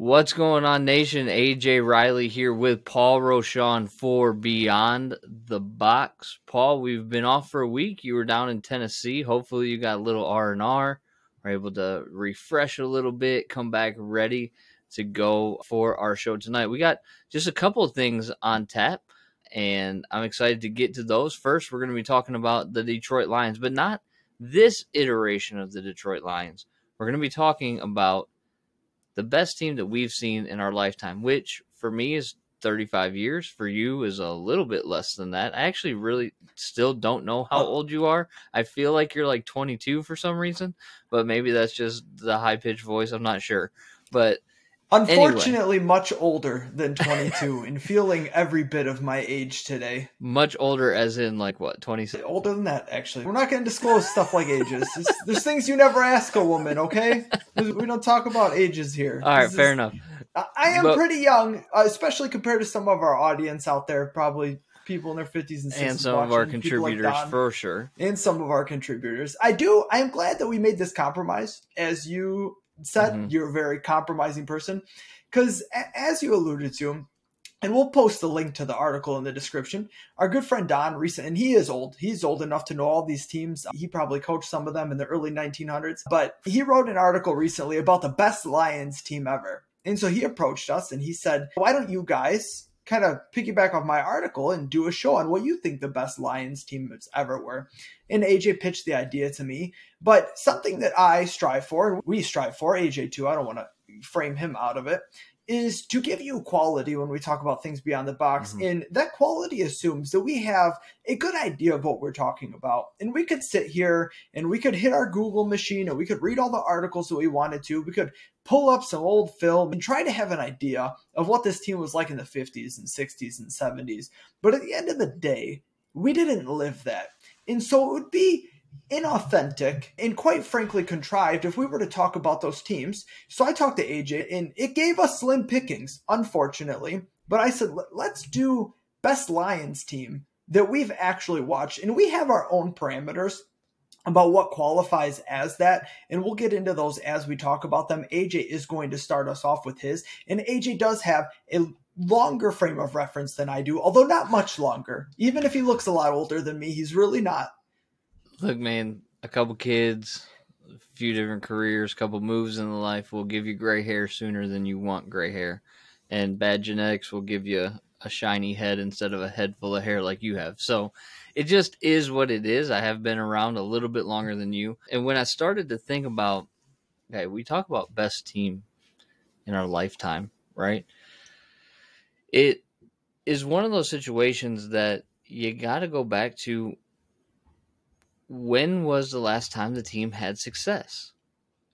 What's going on, nation? AJ Riley here with Paul Rochon for Beyond the Box. Paul, we've been off for a week. You were down in Tennessee. Hopefully, you got a little R and R. Are able to refresh a little bit, come back ready to go for our show tonight. We got just a couple of things on tap, and I'm excited to get to those. First, we're going to be talking about the Detroit Lions, but not this iteration of the Detroit Lions. We're going to be talking about the best team that we've seen in our lifetime, which for me is 35 years. For you is a little bit less than that. I actually really still don't know how oh. old you are. I feel like you're like 22 for some reason, but maybe that's just the high pitched voice. I'm not sure. But Unfortunately, anyway. much older than 22 and feeling every bit of my age today. Much older, as in like what, 26? Older than that, actually. We're not going to disclose stuff like ages. There's, there's, things you never ask a woman, okay? We don't talk about ages here. All right, this fair is, enough. I am but, pretty young, uh, especially compared to some of our audience out there, probably people in their 50s and 60s. And some watching, of our contributors, like Don, for sure. And some of our contributors. I do, I am glad that we made this compromise. As you said, mm-hmm. you're a very compromising person. Because as you alluded to, and we'll post the link to the article in the description. Our good friend Don recent, and he is old. He's old enough to know all these teams. He probably coached some of them in the early 1900s. But he wrote an article recently about the best Lions team ever. And so he approached us and he said, "Why don't you guys kind of piggyback off my article and do a show on what you think the best Lions teams ever were. And AJ pitched the idea to me, but something that I strive for, we strive for, AJ too, I don't want to frame him out of it, is to give you quality when we talk about things beyond the box. Mm-hmm. And that quality assumes that we have a good idea of what we're talking about. And we could sit here and we could hit our Google machine and we could read all the articles that we wanted to. We could pull up some old film and try to have an idea of what this team was like in the 50s and 60s and 70s. But at the end of the day, we didn't live that. And so it would be inauthentic and quite frankly contrived if we were to talk about those teams. So I talked to AJ and it gave us slim pickings, unfortunately. But I said, let's do best Lions team that we've actually watched. And we have our own parameters about what qualifies as that. And we'll get into those as we talk about them. AJ is going to start us off with his. And AJ does have a longer frame of reference than I do, although not much longer. Even if he looks a lot older than me, he's really not. Look, man, a couple kids, a few different careers, a couple moves in the life will give you gray hair sooner than you want gray hair. And bad genetics will give you a shiny head instead of a head full of hair like you have. So it just is what it is. I have been around a little bit longer than you. And when I started to think about, okay, we talk about best team in our lifetime, right? It is one of those situations that you got to go back to when was the last time the team had success?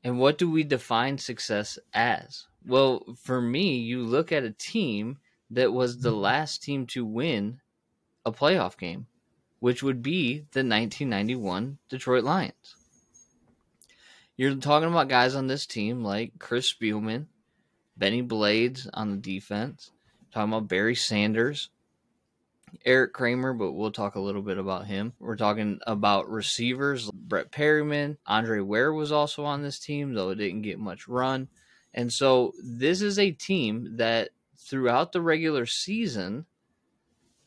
And what do we define success as? Well, for me, you look at a team that was the mm-hmm. last team to win a playoff game, which would be the 1991 Detroit Lions. You're talking about guys on this team like Chris Spielman, Bennie Blades on the defense, talking about Barry Sanders, Erik Kramer, but we'll talk a little bit about him. We're talking about receivers. Brett Perryman. Andre Ware was also on this team, though it didn't get much run. And so this is a team that throughout the regular season,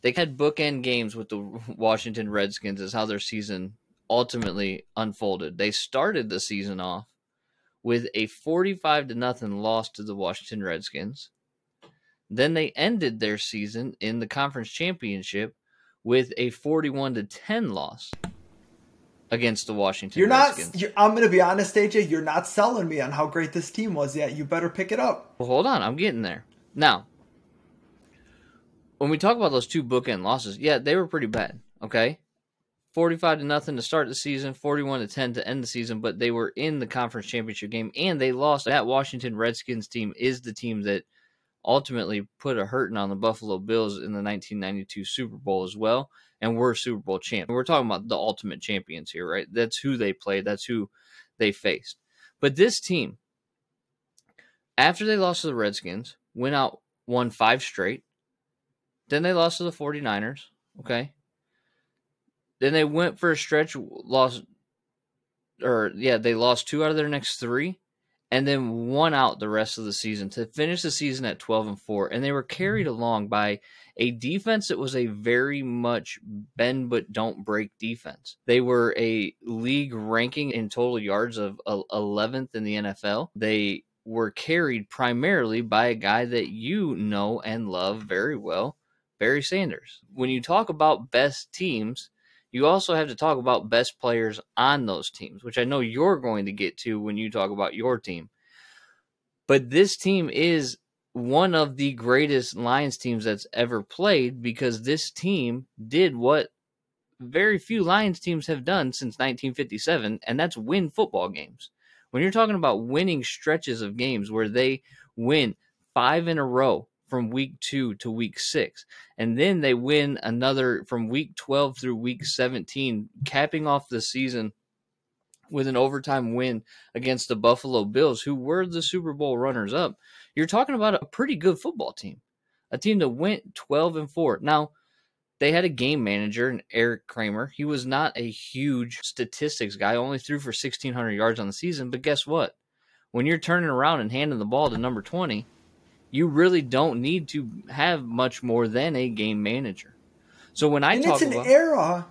they had bookend games with the Washington Redskins, is how their season ultimately unfolded. They started the season off with a 45 to nothing loss to the Washington Redskins. Then they ended their season in the conference championship with a 41 to 10 loss against the Washington you're Redskins. not you're, I'm going to be honest AJ, you're not selling me on how great this team was yet. You better pick it up. Well, hold on, I'm getting there. Now, when we talk about those two bookend losses, yeah, they were pretty bad, okay? 45 to nothing to start the season, 41 to 10 to end the season, but they were in the conference championship game and they lost. That Washington Redskins team is the team that – ultimately put a hurting on the Buffalo Bills in the 1992 Super Bowl as well, and we're Super Bowl champ. We're talking about the ultimate champions here, right? That's who they played. That's who they faced. But this team, after they lost to the Redskins, went out, won five straight. Then they lost to the 49ers. Okay. Then they went for a stretch, lost, or yeah, they lost two out of their next three and then won out the rest of the season to finish the season at 12 and 4 and they were carried mm-hmm. along by a defense that was a very much bend but don't break defense. They were a league ranking in total yards of 11th in the NFL. They were carried primarily by a guy that you know and love very well, Barry Sanders. When you talk about best teams, you also have to talk about best players on those teams, which I know you're going to get to when you talk about your team. But this team is one of the greatest Lions teams that's ever played because this team did what very few Lions teams have done since 1957, and that's win football games. When you're talking about winning stretches of games where they win five in a row from week two to week six, and then they win another from week 12 through week 17, capping off the season with an overtime win against the Buffalo Bills, who were the Super Bowl runners up, you're talking about a pretty good football team. A team that went 12 and 4. Now, they had a game manager, Erik Kramer. He was not a huge statistics guy, only threw for 1,600 yards on the season. But guess what? When you're turning around and handing the ball to number 20, you really don't need to have much more than a game manager. So when I and talk it's an about, era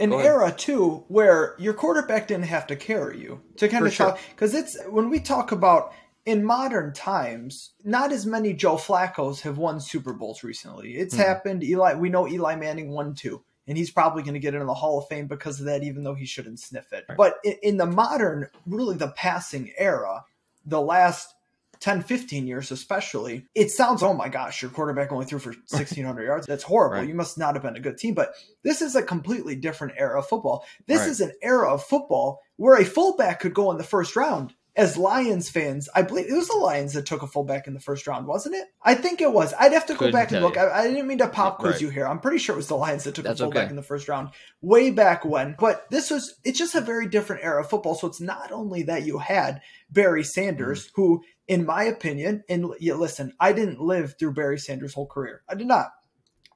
an era too where your quarterback didn't have to carry you to kind For of talk because it's when we talk about in modern times, not as many Joe Flacco's have won Super Bowls recently. It's mm-hmm. happened. Eli, we know Eli Manning won two, and he's probably going to get into the Hall of Fame because of that, even though he shouldn't sniff it. Right. But in the modern, really the passing era, the last 10, 15 years, especially, it sounds, oh my gosh, your quarterback only threw for 1,600 yards. That's horrible. Right. You must not have been a good team. But this is a completely different era of football. This right. is an era of football where a fullback could go in the first round as Lions fans, I believe it was the Lions that took a fullback in the first round, wasn't it? I think it was. I'd have to Couldn't go back and look. I, I, didn't mean to pop quiz right. you here. I'm pretty sure it was the Lions that took That's a fullback okay. in the first round way back when. But this was, it's just a very different era of football. So it's not only that you had Barry Sanders, mm-hmm. who, in my opinion, and yeah, listen, I didn't live through Barry Sanders' whole career. I did not.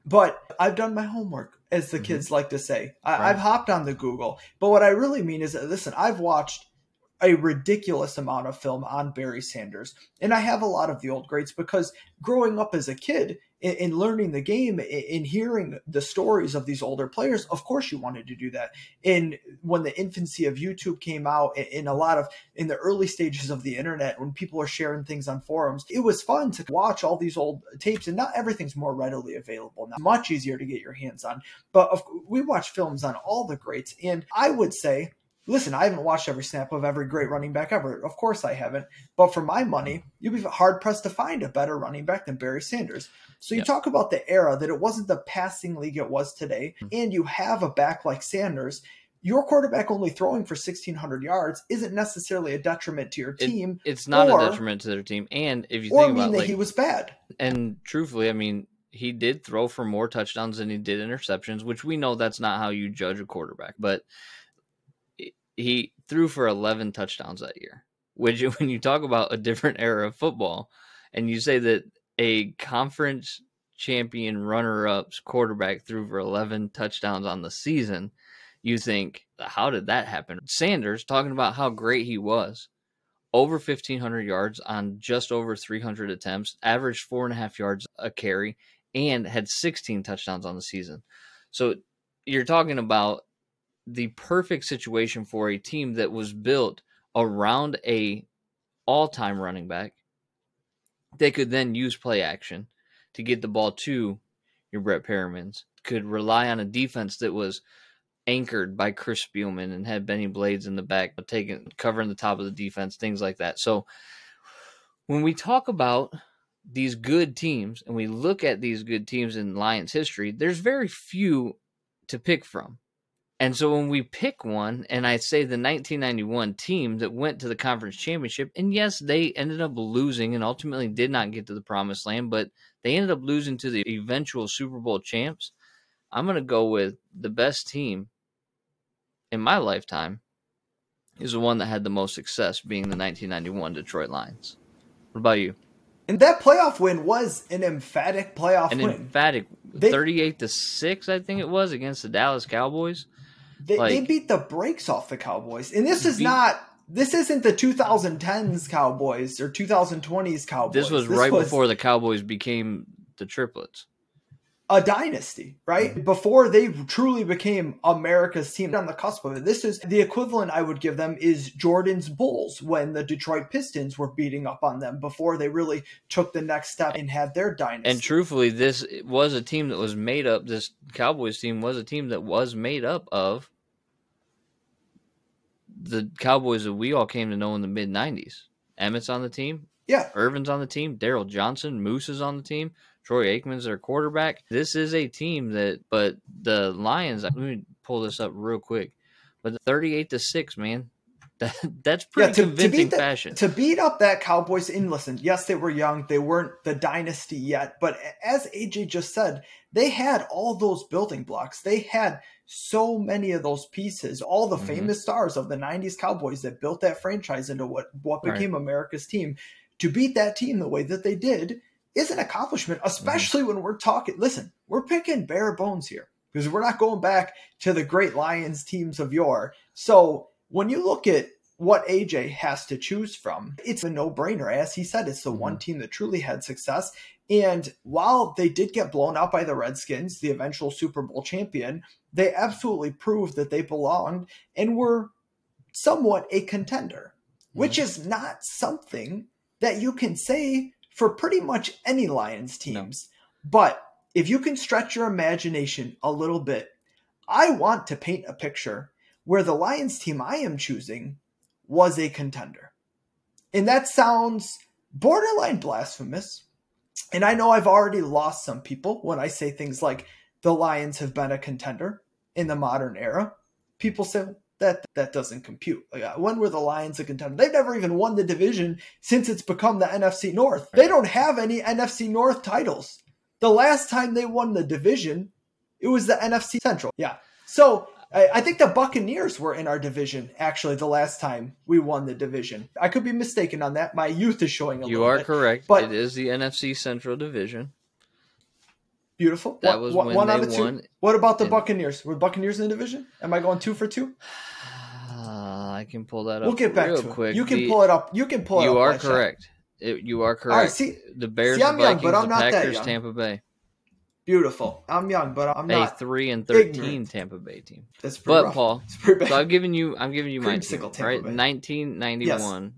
But I've done my homework, as the mm-hmm. kids like to say. I, right. I've hopped on the Google. But what I really mean is that, listen, I've watched a ridiculous amount of film on Barry Sanders. And I have a lot of the old greats because growing up as a kid and learning the game and hearing the stories of these older players, of course you wanted to do that. And when the infancy of YouTube came out in a lot of in the early stages of the internet, when people are sharing things on forums, it was fun to watch all these old tapes and not everything's more readily available now. Much easier to get your hands on. But we watch films on all the greats. And I would say Listen, I haven't watched every snap of every great running back ever. Of course I haven't. But for my money, you'd be hard pressed to find a better running back than Barry Sanders. So you yep. talk about the era that it wasn't the passing league it was today, mm-hmm. and you have a back like Sanders. Your quarterback only throwing for 1,600 yards isn't necessarily a detriment to your team. It, it's not or, a detriment to their team. And if you think about that like, he was bad. And truthfully, I mean, he did throw for more touchdowns than he did interceptions, which we know that's not how you judge a quarterback. But he threw for 11 touchdowns that year. Which, when you talk about a different era of football, and you say that a conference champion runner-up's quarterback threw for 11 touchdowns on the season, you think, how did that happen? Sanders talking about how great he was, over 1,500 yards on just over 300 attempts, averaged four and a half yards a carry, and had 16 touchdowns on the season. So you're talking about the perfect situation for a team that was built around a all-time running back they could then use play action to get the ball to your Brett Perrimans. Could rely on a defense that was anchored by Chris Spielman and had Bennie Blades in the back, taking covering the top of the defense, things like that. So when we talk about these good teams and we look at these good teams in Lions history, there's very few to pick from. And so when we pick one, and I say the 1991 team that went to the conference championship, and yes, they ended up losing and ultimately did not get to the promised land, but they ended up losing to the eventual Super Bowl champs. I'm going to go with the best team in my lifetime is the one that had the most success, being the 1991 Detroit Lions. What about you? And that playoff win was an emphatic playoff an win. An emphatic 38 to 6, I think it was, against the Dallas Cowboys. They, like, they beat the brakes off the Cowboys, and this is beat, not this isn't the 2010s Cowboys or 2020s Cowboys. This was this right was before the Cowboys became the triplets. A dynasty, right? Before they truly became America's team on the cusp of it. This is the equivalent I would give them is Jordan's Bulls when the Detroit Pistons were beating up on them before they really took the next step and had their dynasty. And truthfully, this was a team that was made up, this Cowboys team was a team that was made up of the Cowboys that we all came to know in the mid '90s. Emmitt's on the team. Yeah. Irvin's on the team. Daryl Johnston, Moose is on the team. Troy Aikman's their quarterback. This is a team that, but the Lions. Let me pull this up real quick. But thirty-eight to six, man. That, that's pretty yeah, to, convincing to beat the, fashion. To beat up that Cowboys, and listen, yes, they were young. They weren't the dynasty yet. But as AJ just said, they had all those building blocks. They had so many of those pieces, all the mm-hmm. famous stars of the 90s Cowboys that built that franchise into what, what became right. America's team. To beat that team the way that they did is an accomplishment, mm-hmm. especially mm-hmm. when we're talking. Listen, we're picking bare bones here because we're not going back to the great Lions teams of yore. So when you look at what AJ has to choose from, it's a no brainer. As he said, it's the mm-hmm. one team that truly had success. And while they did get blown out by the Redskins, the eventual Super Bowl champion, they absolutely proved that they belonged and were somewhat a contender, mm-hmm. which is not something that you can say for pretty much any Lions teams. No. But if you can stretch your imagination a little bit, I want to paint a picture where the Lions team I am choosing was a contender. And that sounds borderline blasphemous. And I know I've already lost some people when I say things like the Lions have been a contender in the modern era. People say that that doesn't compute. Like, uh, when were the Lions a contender? They've never even won the division since it's become the NFC North. They don't have any NFC North titles. The last time they won the division, it was the NFC Central. Yeah. So I, I think the Buccaneers were in our division actually the last time we won the division. I could be mistaken on that. My youth is showing a you are bit, correct. But it is the NFC Central Division. Beautiful. That was one, one out of two. Won. What about the Buccaneers? Were Buccaneers in the division? Am I going two for two? Uh, I can pull that up. We'll get back real to quick. It. You can the, pull it up. You can pull it you up. You are correct. It, you are correct. Right, see, the Bears, see, I'm Vikings, young, but I'm not the Packers, Tampa Bay. Beautiful. I'm young, but I'm not a three and thirteen ignorant. Tampa Bay team. That's but rough. Paul. So I'm giving you, I'm giving you my team, right? 1991 yes.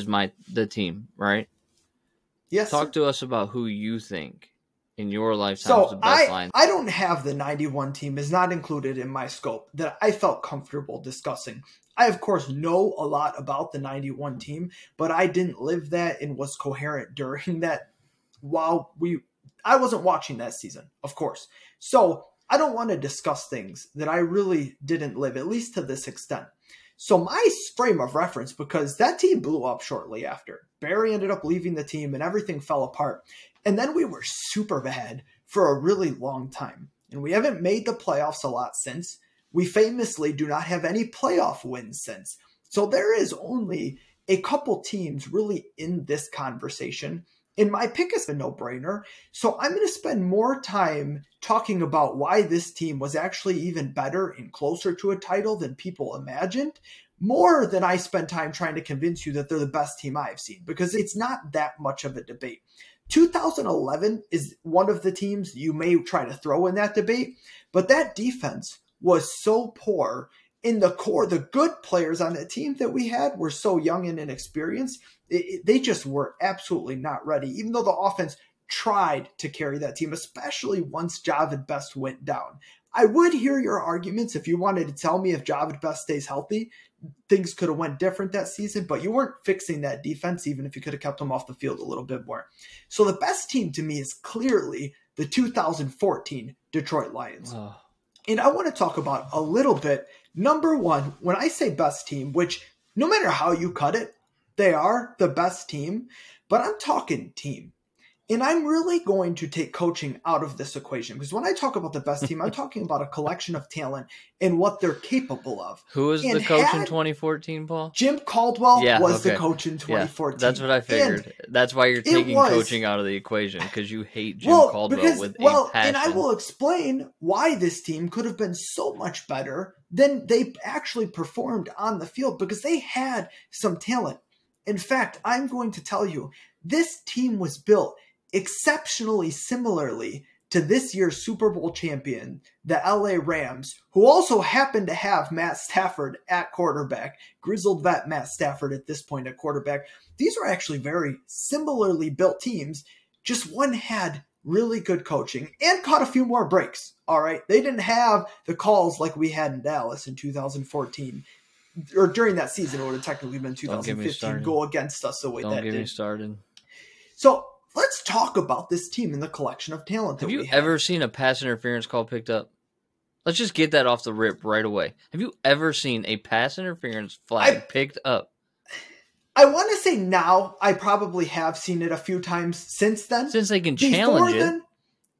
is my the team, right? Yes. Talk to us about who you think in your lifetime so the best I, line. I don't have the 91 team is not included in my scope that I felt comfortable discussing. I of course know a lot about the 91 team, but I didn't live that and was coherent during that while we I wasn't watching that season, of course. So I don't want to discuss things that I really didn't live, at least to this extent. So my frame of reference, because that team blew up shortly after. Barry ended up leaving the team and everything fell apart. And then we were super bad for a really long time. And we haven't made the playoffs a lot since. We famously do not have any playoff wins since. So there is only a couple teams really in this conversation and my pick is a no brainer. So I'm going to spend more time talking about why this team was actually even better and closer to a title than people imagined, more than I spend time trying to convince you that they're the best team I've seen, because it's not that much of a debate. 2011 is one of the teams you may try to throw in that debate, but that defense was so poor in the core, the good players on the team that we had were so young and inexperienced. It, it, they just were absolutely not ready, even though the offense tried to carry that team, especially once Jahvid Best went down. I would hear your arguments if you wanted to tell me if Jahvid Best stays healthy, things could have went different that season, but you weren't fixing that defense even if you could have kept them off the field a little bit more. So the best team to me is clearly the 2014 Detroit Lions. Oh. And I want to talk about a little bit Number one, when I say best team, which no matter how you cut it, they are the best team, but I'm talking team. And I'm really going to take coaching out of this equation because when I talk about the best team, I'm talking about a collection of talent and what they're capable of. Who was and the coach in 2014, Paul? Jim Caldwell yeah, was okay. the coach in 2014. Yeah, that's what I figured. And that's why you're taking was, coaching out of the equation because you hate Jim well, Caldwell because, with well, and I will explain why this team could have been so much better than they actually performed on the field because they had some talent. In fact, I'm going to tell you, this team was built exceptionally similarly to this year's Super Bowl champion, the LA Rams, who also happened to have Matt Stafford at quarterback, grizzled vet Matt Stafford at this point at quarterback. These are actually very similarly built teams. Just one had really good coaching and caught a few more breaks. All right. They didn't have the calls like we had in Dallas in 2014 or during that season. It would have technically been 2015 go against us the way Don't that get did. me started. So let's talk about this team and the collection of talent. Have that you we have. ever seen a pass interference call picked up? Let's just get that off the rip right away. Have you ever seen a pass interference flag I- picked up? I want to say now I probably have seen it a few times since then. Since they can before challenge it. then,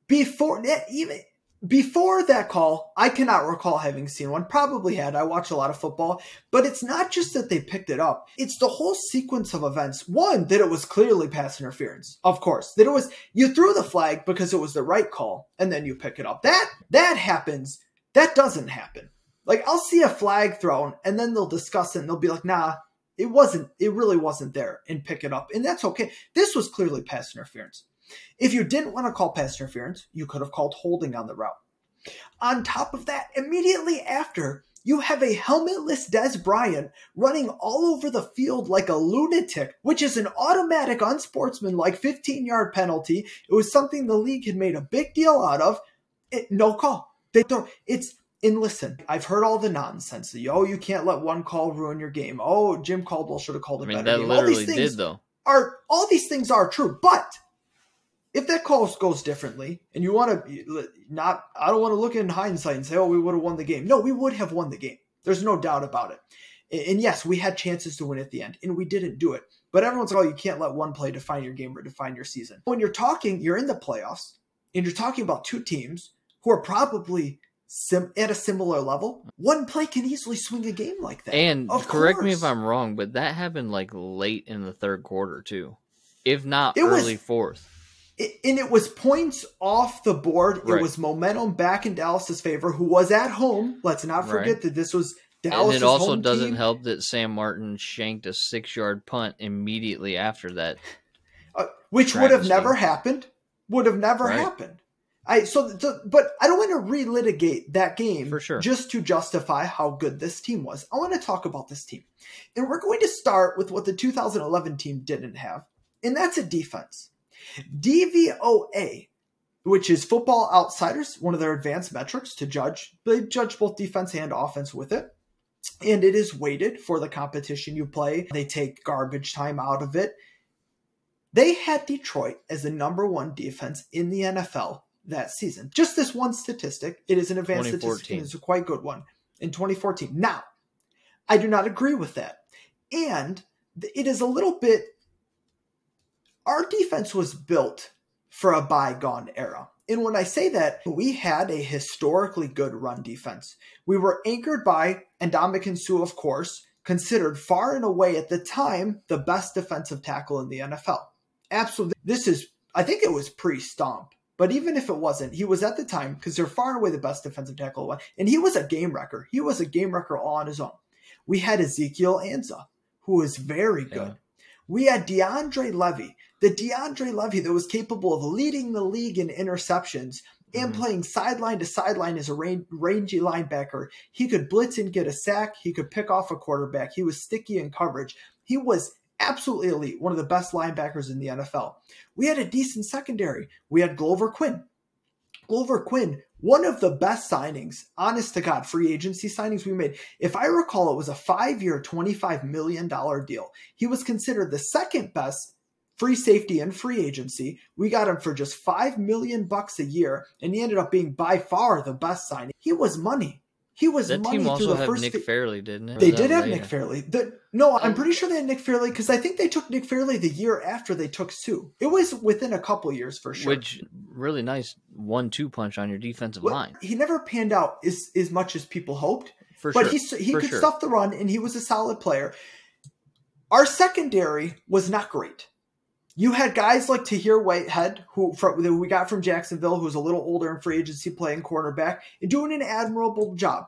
before eh, even before that call, I cannot recall having seen one. Probably had. I watch a lot of football, but it's not just that they picked it up. It's the whole sequence of events. One, that it was clearly pass interference. Of course, that it was you threw the flag because it was the right call, and then you pick it up. That that happens. That doesn't happen. Like I'll see a flag thrown, and then they'll discuss it, and they'll be like, "Nah, it wasn't. It really wasn't there," and pick it up, and that's okay. This was clearly pass interference. If you didn't want to call pass interference, you could have called holding on the route. On top of that, immediately after, you have a helmetless Dez Bryant running all over the field like a lunatic, which is an automatic unsportsmanlike 15 yard penalty. It was something the league had made a big deal out of. It, no call. They don't. It's and listen, I've heard all the nonsense. The, oh, you can't let one call ruin your game. Oh, Jim Caldwell should have called a I mean, better that game. All these things did though. are all these things are true, but if that call goes differently, and you want to not, I don't want to look in hindsight and say, oh, we would have won the game. No, we would have won the game. There's no doubt about it. And yes, we had chances to win at the end, and we didn't do it. But everyone's like, oh, you can't let one play define your game or define your season. When you're talking, you're in the playoffs, and you're talking about two teams who are probably sim- at a similar level. One play can easily swing a game like that. And Of correct me if I'm wrong, but that happened like late in the third quarter too, if not It was- early fourth. it, and it was points off the board. Right. It was momentum back in Dallas's favor, who was at home. Let's not forget Right. that this was Dallas's. And it also doesn't team. help that Sam Martin shanked a six-yard punt immediately after that. uh, which would have never happened. Would have never Right. happened. I so, so but I don't want to relitigate that game For sure. just to justify how good this team was. I want to talk about this team, and we're going to start with what the 2011 team didn't have, and that's a defense. DVOA, which is Football Outsiders, one of their advanced metrics to judge. They judge both defense and offense with it. And it is weighted for the competition you play. They take garbage time out of it. They had Detroit as the number one defense in the NFL that season. Just this one statistic. It is an advanced statistic and it's a quite good one in 2014. Now, I do not agree with that. And it is a little bit our defense was built for a bygone era. And when I say that, we had a historically good run defense. We were anchored by Ndamukong Suh, of course, considered far and away at the time the best defensive tackle in the NFL. Absolutely. This is, I think it was pre stomp. But even if it wasn't, he was at the time because they're far and away the best defensive tackle. And he was a game wrecker. He was a game wrecker all on his own. We had Ezekiel Ansah, who was very good. Yeah. We had DeAndre Levy, the DeAndre Levy that was capable of leading the league in interceptions and Mhm. playing sideline to sideline as a rangy linebacker. He could blitz and get a sack. He could pick off a quarterback. He was sticky in coverage. He was absolutely elite, one of the best linebackers in the NFL. We had a decent secondary. We had Glover Quin. Glover Quin, one of the best signings, honest to God, free agency signings we made. If I recall, it was a five year, $25 million deal. He was considered the second best free safety and free agency. We got him for just 5 million bucks a year, and he ended up being by far the best signing. He was money. He was That money team through also the had first Nick fi- Fairley, didn't it? They did have later? Nick Fairley. The, no, I'm oh. pretty sure they had Nick Fairley because I think they took Nick Fairley the year after they took Suh. It was within a couple years for sure. Which really nice one-two punch on your defensive Well, line he never panned out as, as much as people hoped, for but sure. he he for could sure. stuff the run and he was a solid player. Our secondary was not great. You had guys like Tahir Whitehead, who from, that we got from Jacksonville, who was a little older in free agency playing cornerback and doing an admirable job.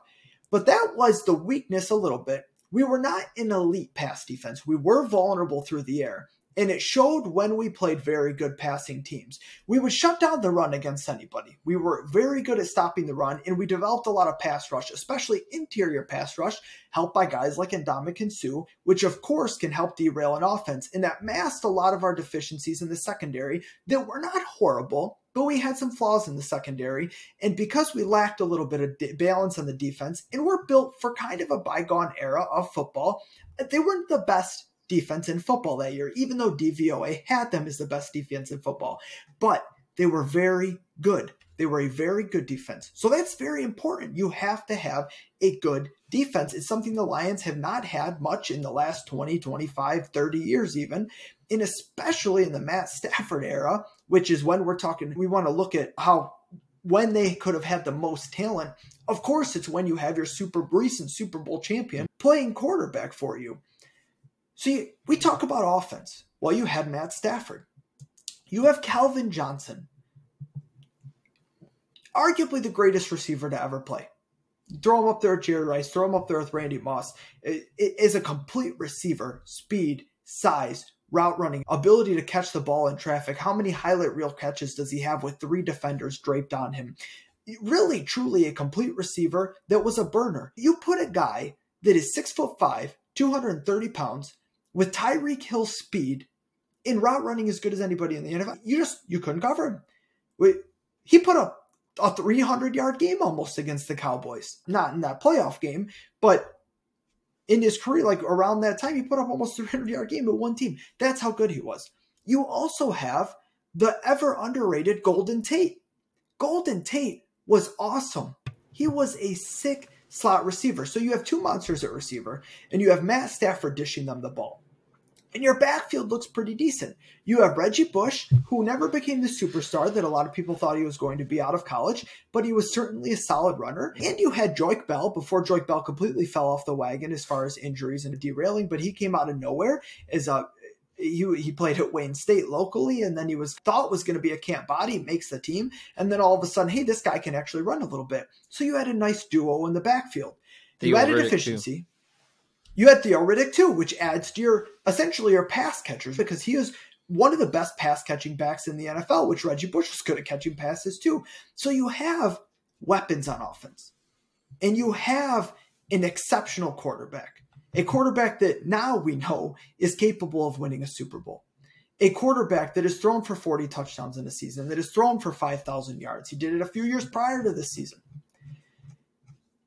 But that was the weakness a little bit. We were not an elite pass defense. We were vulnerable through the air and it showed when we played very good passing teams. We would shut down the run against anybody. We were very good at stopping the run, and we developed a lot of pass rush, especially interior pass rush, helped by guys like Ndamukong Suh, which of course can help derail an offense. And that masked a lot of our deficiencies in the secondary that were not horrible, but we had some flaws in the secondary. And because we lacked a little bit of balance on the defense, and we're built for kind of a bygone era of football, they weren't the best defense in football that year, even though DVOA had them as the best defense in football. But they were very good. They were a very good defense. So that's very important. You have to have a good defense. It's something the Lions have not had much in the last 20, 25, 30 years, even. And especially in the Matt Stafford era, which is when we're talking, we want to look at how when they could have had the most talent. Of course, it's when you have your super recent Super Bowl champion playing quarterback for you. See, we talk about offense. Well, you had Matt Stafford. You have Calvin Johnson, arguably the greatest receiver to ever play. Throw him up there with Jerry Rice, throw him up there with Randy Moss. It, it is a complete receiver, speed, size, route running, ability to catch the ball in traffic. How many highlight reel catches does he have with three defenders draped on him? Really, truly a complete receiver that was a burner. You put a guy that is six foot five, 230 pounds, with Tyreek Hill's speed in route running as good as anybody in the NFL. You just you couldn't cover him. He put up a 300 yard game almost against the Cowboys. Not in that playoff game, but in his career, like around that time, he put up almost 300 yard game with one team. That's how good he was. You also have the ever underrated Golden Tate. Golden Tate was awesome. He was a sick slot receiver. So you have two monsters at receiver, and you have Matt Stafford dishing them the ball. And your backfield looks pretty decent. You have Reggie Bush, who never became the superstar that a lot of people thought he was going to be out of college, but he was certainly a solid runner. And you had Joique Bell before Joique Bell completely fell off the wagon as far as injuries and derailing, but he came out of nowhere as a he, he played at Wayne State locally, and then he was thought was going to be a camp body, makes the team, and then all of a sudden, hey, this guy can actually run a little bit. So you had a nice duo in the backfield. you had a deficiency. Too. You had Theo Riddick too, which adds to your essentially your pass catchers because he is one of the best pass catching backs in the NFL, which Reggie Bush was good at catching passes too. So you have weapons on offense, and you have an exceptional quarterback a quarterback that now we know is capable of winning a Super Bowl. A quarterback that has thrown for 40 touchdowns in a season, that has thrown for 5,000 yards. He did it a few years prior to this season.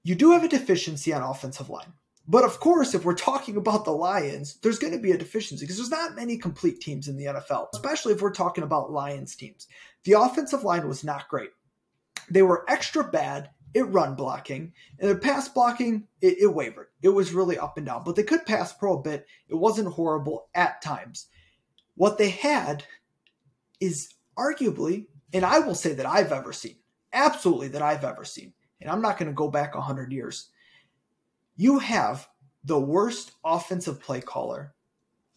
You do have a deficiency on offensive line. But of course, if we're talking about the Lions, there's going to be a deficiency because there's not many complete teams in the NFL, especially if we're talking about Lions teams. The offensive line was not great. They were extra bad it run blocking. And their pass blocking, it, it, wavered. It was really up and down. But they could pass pro a bit. It wasn't horrible at times. What they had is arguably, and I will say that I've ever seen, absolutely that I've ever seen, and I'm not going to go back 100 years. You have the worst offensive play caller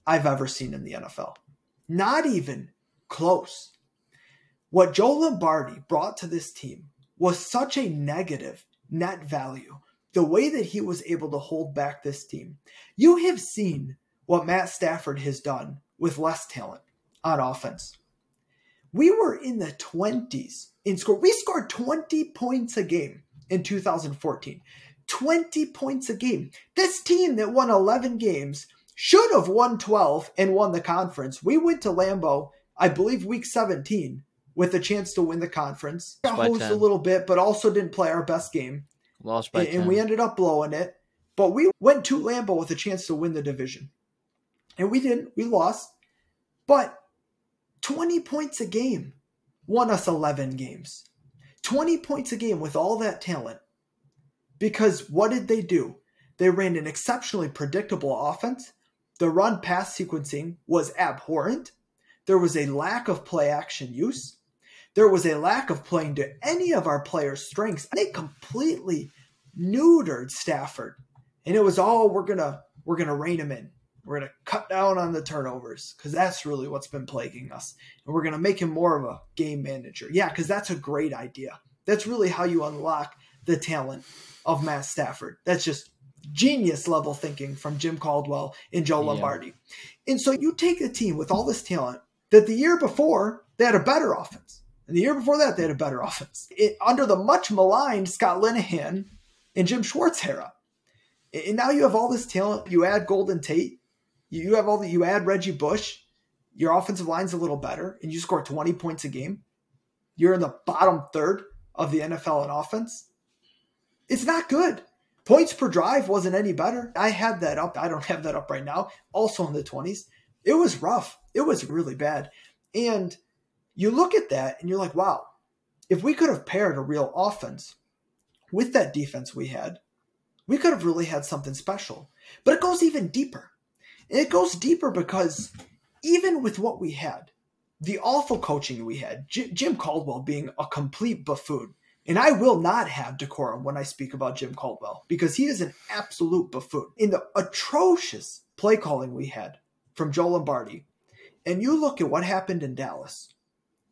I've ever seen in the NFL. Not even close. What Joe Lombardi brought to this team was such a negative net value. The way that he was able to hold back this team. You have seen what Matt Stafford has done with less talent on offense. We were in the 20s in score. We scored 20 points a game in 2014. 20 points a game. This team that won 11 games should have won 12 and won the conference. We went to Lambeau, I believe, week 17 with a chance to win the conference. Got hosed a little bit, but also didn't play our best game. Lost by and, and we ended up blowing it. But we went to Lambeau with a chance to win the division. And we didn't. We lost. But 20 points a game won us 11 games. 20 points a game with all that talent. Because what did they do? They ran an exceptionally predictable offense. The run pass sequencing was abhorrent. There was a lack of play action use. There was a lack of playing to any of our players' strengths. They completely neutered Stafford. And it was all we're gonna we're gonna rein him in. We're gonna cut down on the turnovers because that's really what's been plaguing us. And we're gonna make him more of a game manager. Yeah, because that's a great idea. That's really how you unlock the talent of Matt Stafford. That's just genius level thinking from Jim Caldwell and Joe Lombardi. Yeah. And so you take a team with all this talent that the year before they had a better offense. And the year before that, they had a better offense. It, under the much maligned Scott Linehan and Jim Schwartz era. And now you have all this talent. You add Golden Tate. You have all the, you add Reggie Bush. Your offensive line's a little better, and you score 20 points a game. You're in the bottom third of the NFL in offense. It's not good. Points per drive wasn't any better. I had that up. I don't have that up right now. Also in the 20s. It was rough. It was really bad. And you look at that and you're like, wow, if we could have paired a real offense with that defense we had, we could have really had something special. But it goes even deeper. And it goes deeper because even with what we had, the awful coaching we had, J- Jim Caldwell being a complete buffoon, and I will not have decorum when I speak about Jim Caldwell because he is an absolute buffoon. In the atrocious play calling we had from Joe Lombardi, and you look at what happened in Dallas,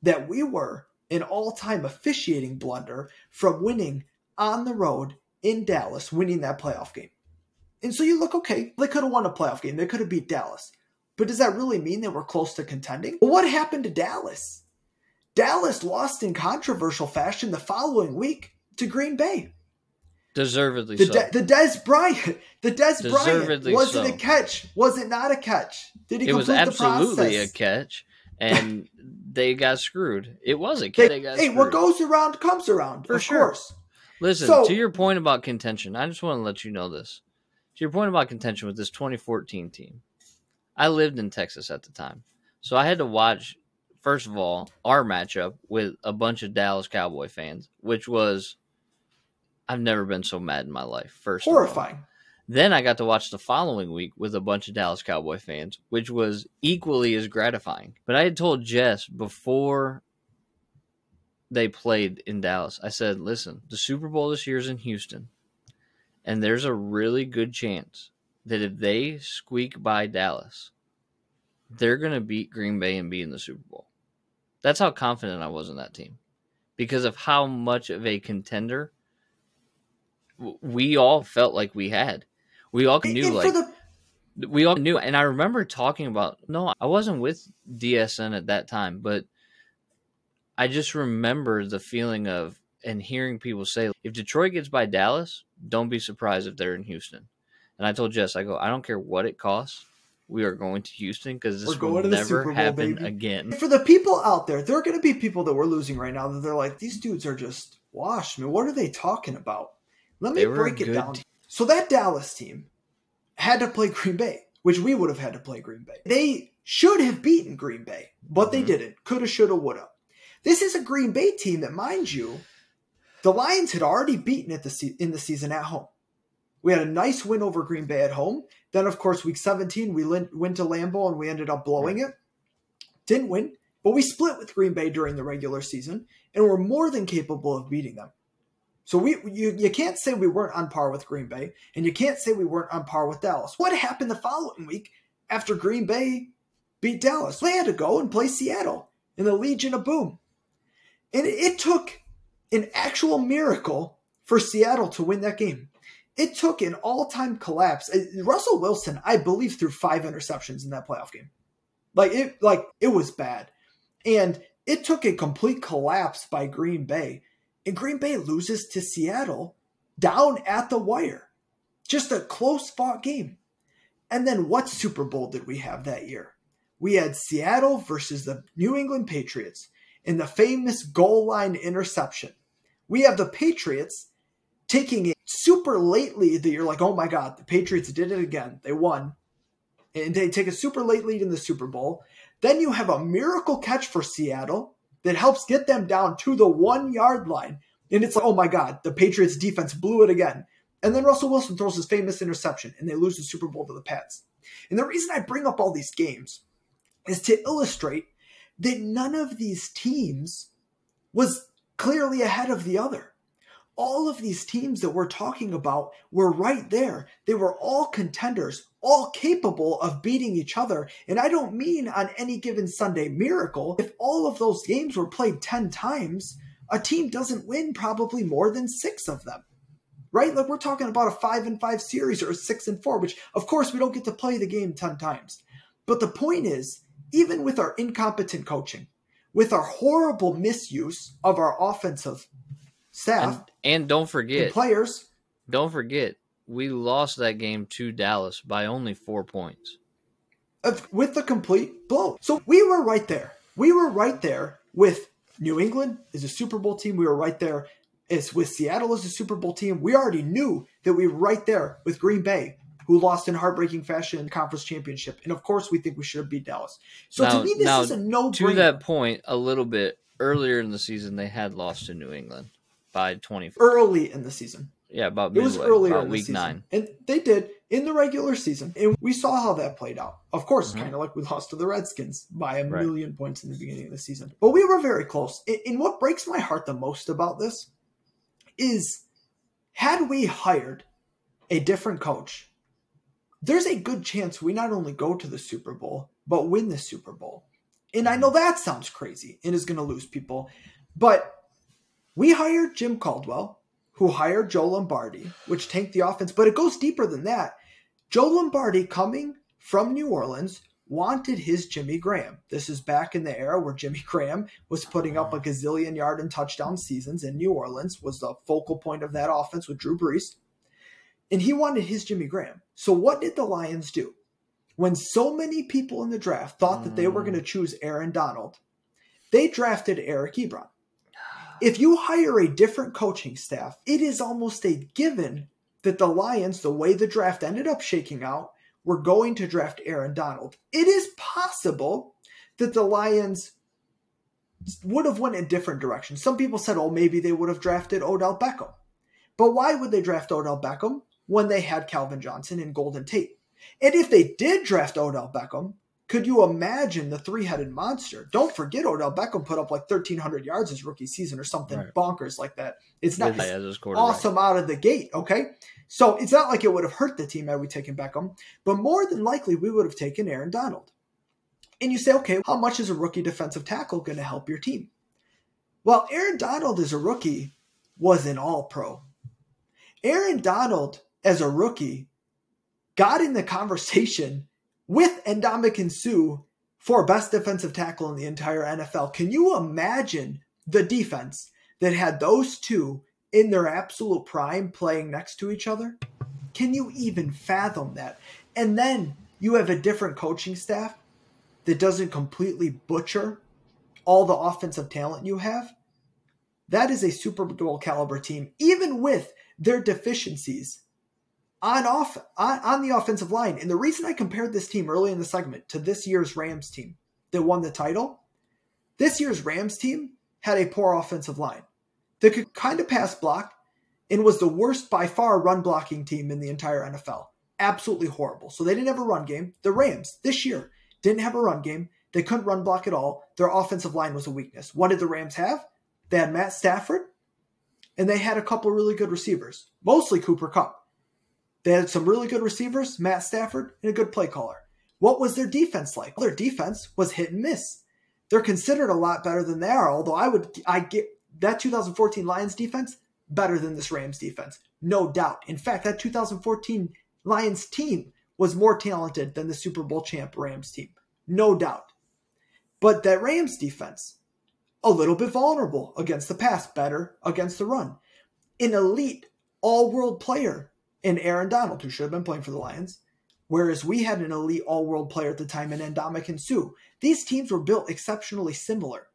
that we were an all time officiating blunder from winning on the road in Dallas, winning that playoff game. And so you look, okay, they could have won a playoff game. They could have beat Dallas. But does that really mean they were close to contending? What happened to Dallas? Dallas lost in controversial fashion the following week to Green Bay. Deservedly the so. De- the Dez Bryant, the Dez Bryant, was so. it a catch? Was it not a catch? Did he it was complete the absolutely a catch, and they got screwed. It was a catch. They- They, hey, screwed. what goes around comes around. For of sure. course. Listen, So- to your point about contention, I just want to let you know this. To your point about contention with this 2014 team, I lived in Texas at the time. So I had to watch, first of all, our matchup with a bunch of Dallas Cowboy fans, which was, I've never been so mad in my life. First. Horrifying. Then I got to watch the following week with a bunch of Dallas Cowboy fans, which was equally as gratifying. But I had told Jess before they played in Dallas, I said, listen, the Super Bowl this year is in Houston, and there's a really good chance that if they squeak by Dallas, they're going to beat Green Bay and be in the Super Bowl. That's how confident I was in that team. Because of how much of a contender we all felt like we had. We all knew and like the we all knew. And i remember talking about no i wasn't with dsn at that time but i just remember the feeling of and hearing people say if detroit gets by dallas don't be surprised if they're in houston. And i told jess i go i don't care what it costs we are going to houston because We're this going will to never Bowl, happen baby. again for the people out there, there are going to be people that we're losing right now that they're like, these dudes are just washed. I mean, what are they talking about? Let me They break it down. team. So that Dallas team had to play Green Bay, which we would have had to play Green Bay. They should have beaten Green Bay, but they Mhm. didn't. Coulda, shoulda, woulda. This is a Green Bay team that, mind you, the Lions had already beaten at the se- in the season at home. We had a nice win over Green Bay at home. Then, of course, week 17, we went to Lambeau and we ended up blowing it. Didn't win, but we split with Green Bay during the regular season and were more than capable of beating them. So we you, you can't say we weren't on par with Green Bay, and you can't say we weren't on par with Dallas. What happened the following week after Green Bay beat Dallas? They had to go and play Seattle in the Legion of Boom. And it, it took an actual miracle for Seattle to win that game. It took an all-time collapse. Uh, Russell Wilson, I believe, threw five interceptions in that playoff game. Like it, like it was bad, and it took a complete collapse by Green Bay, and Green Bay loses to Seattle down at the wire. Just a close fought game. And then what Super Bowl did we have that year? We had Seattle versus the New England Patriots in the famous goal line interception. We have the Patriots taking it super lately that you're like, oh my God, the Patriots did it again. They won. And they take a super late lead in the Super Bowl. Then you have a miracle catch for Seattle that helps get them down to the one yard line. And it's like, oh my God, the Patriots defense blew it again. And then Russell Wilson throws his famous interception and they lose the Super Bowl to the Pats. And the reason I bring up all these games is to illustrate that none of these teams was clearly ahead of the other. All of these teams that we're talking about were right there. They were all contenders, all capable of beating each other. And I don't mean on any given Sunday miracle. If all of those games were played 10 times, a team doesn't win probably more than six of them. Right? Like we're talking about a five and five series or a six and four, which of course we don't get to play the game 10 times. But the point is, even with our incompetent coaching, with our horrible misuse of our offensive staff and, and don't forget players, don't forget we lost that game to Dallas by only four points. With the complete blow. So we were right there. We were right there with New England is a Super Bowl team. We were right there. It's with Seattle as a Super Bowl team. We already knew that we were right there with Green Bay, who lost in heartbreaking fashion in the conference championship. And of course, we think we should have beat Dallas. So now, to me, this now, is a no. To that point, a little bit earlier in the season, they had lost to New England by twenty. Early in the season. Yeah, about midway, it was earlier about in week nine, and they did in the regular season, and we saw how that played out. Of course, mm-hmm. kind of like we lost to the Redskins by a right. million points in the beginning of the season, but we were very close. And what breaks my heart the most about this is, had we hired a different coach, there's a good chance we not only go to the Super Bowl but win the Super Bowl. And I know that sounds crazy and is going to lose people, but we hired Jim Caldwell who hired Joe Lombardi, which tanked the offense. But it goes deeper than that. Joe Lombardi, coming from New Orleans, wanted his Jimmy Graham. This is back in the era where Jimmy Graham was putting up a uh-huh. gazillion yard and touchdown seasons in New Orleans, was the focal point of that offense with Drew Brees. And he wanted his Jimmy Graham. So what did the Lions do? When so many people in the draft thought that they were mm. going to choose Aaron Donald, they drafted Eric Ebron if you hire a different coaching staff, it is almost a given that the Lions, the way the draft ended up shaking out, were going to draft Aaron Donald. It is possible that the Lions would have went in different directions. Some people said, oh, maybe they would have drafted Odell Beckham. But why would they draft Odell Beckham when they had Calvin Johnson and Golden Tate? And if they did draft Odell Beckham, could you imagine the three headed monster? Don't forget Odell Beckham put up like 1,300 yards his rookie season or something right. bonkers like that. It's not awesome out of the gate, okay? So it's not like it would have hurt the team had we taken Beckham, but more than likely we would have taken Aaron Donald. And you say, okay, how much is a rookie defensive tackle going to help your team? Well, Aaron Donald as a rookie was an all pro. Aaron Donald as a rookie got in the conversation with Ndamukong Suh for best defensive tackle in the entire NFL. Can you imagine the defense that had those two in their absolute prime playing next to each other? Can you even fathom that? And then you have a different coaching staff that doesn't completely butcher all the offensive talent you have. That is a Super Bowl caliber team, even with their deficiencies on off on, on the offensive line. And the reason I compared this team early in the segment to this year's Rams team that won the title, this year's Rams team had a poor offensive line that could kind of pass block and was the worst by far run blocking team in the entire NFL. Absolutely horrible. So they didn't have a run game. The Rams this year didn't have a run game. They couldn't run block at all. Their offensive line was a weakness. What did the Rams have? They had Matt Stafford and they had a couple really good receivers, mostly Cooper Kupp. They had some really good receivers, Matt Stafford, and a good play caller. What was their defense like? Their defense was hit and miss. They're considered a lot better than they are, although I would I get that 2014 Lions defense better than this Rams defense. No doubt. In fact, that 2014 Lions team was more talented than the Super Bowl champ Rams team. No doubt. But that Rams defense, a little bit vulnerable against the pass, better against the run. An elite all world player and Aaron Donald, who should have been playing for the Lions. Whereas we had an elite all world player at the time in and Suh. These teams were built exceptionally similar.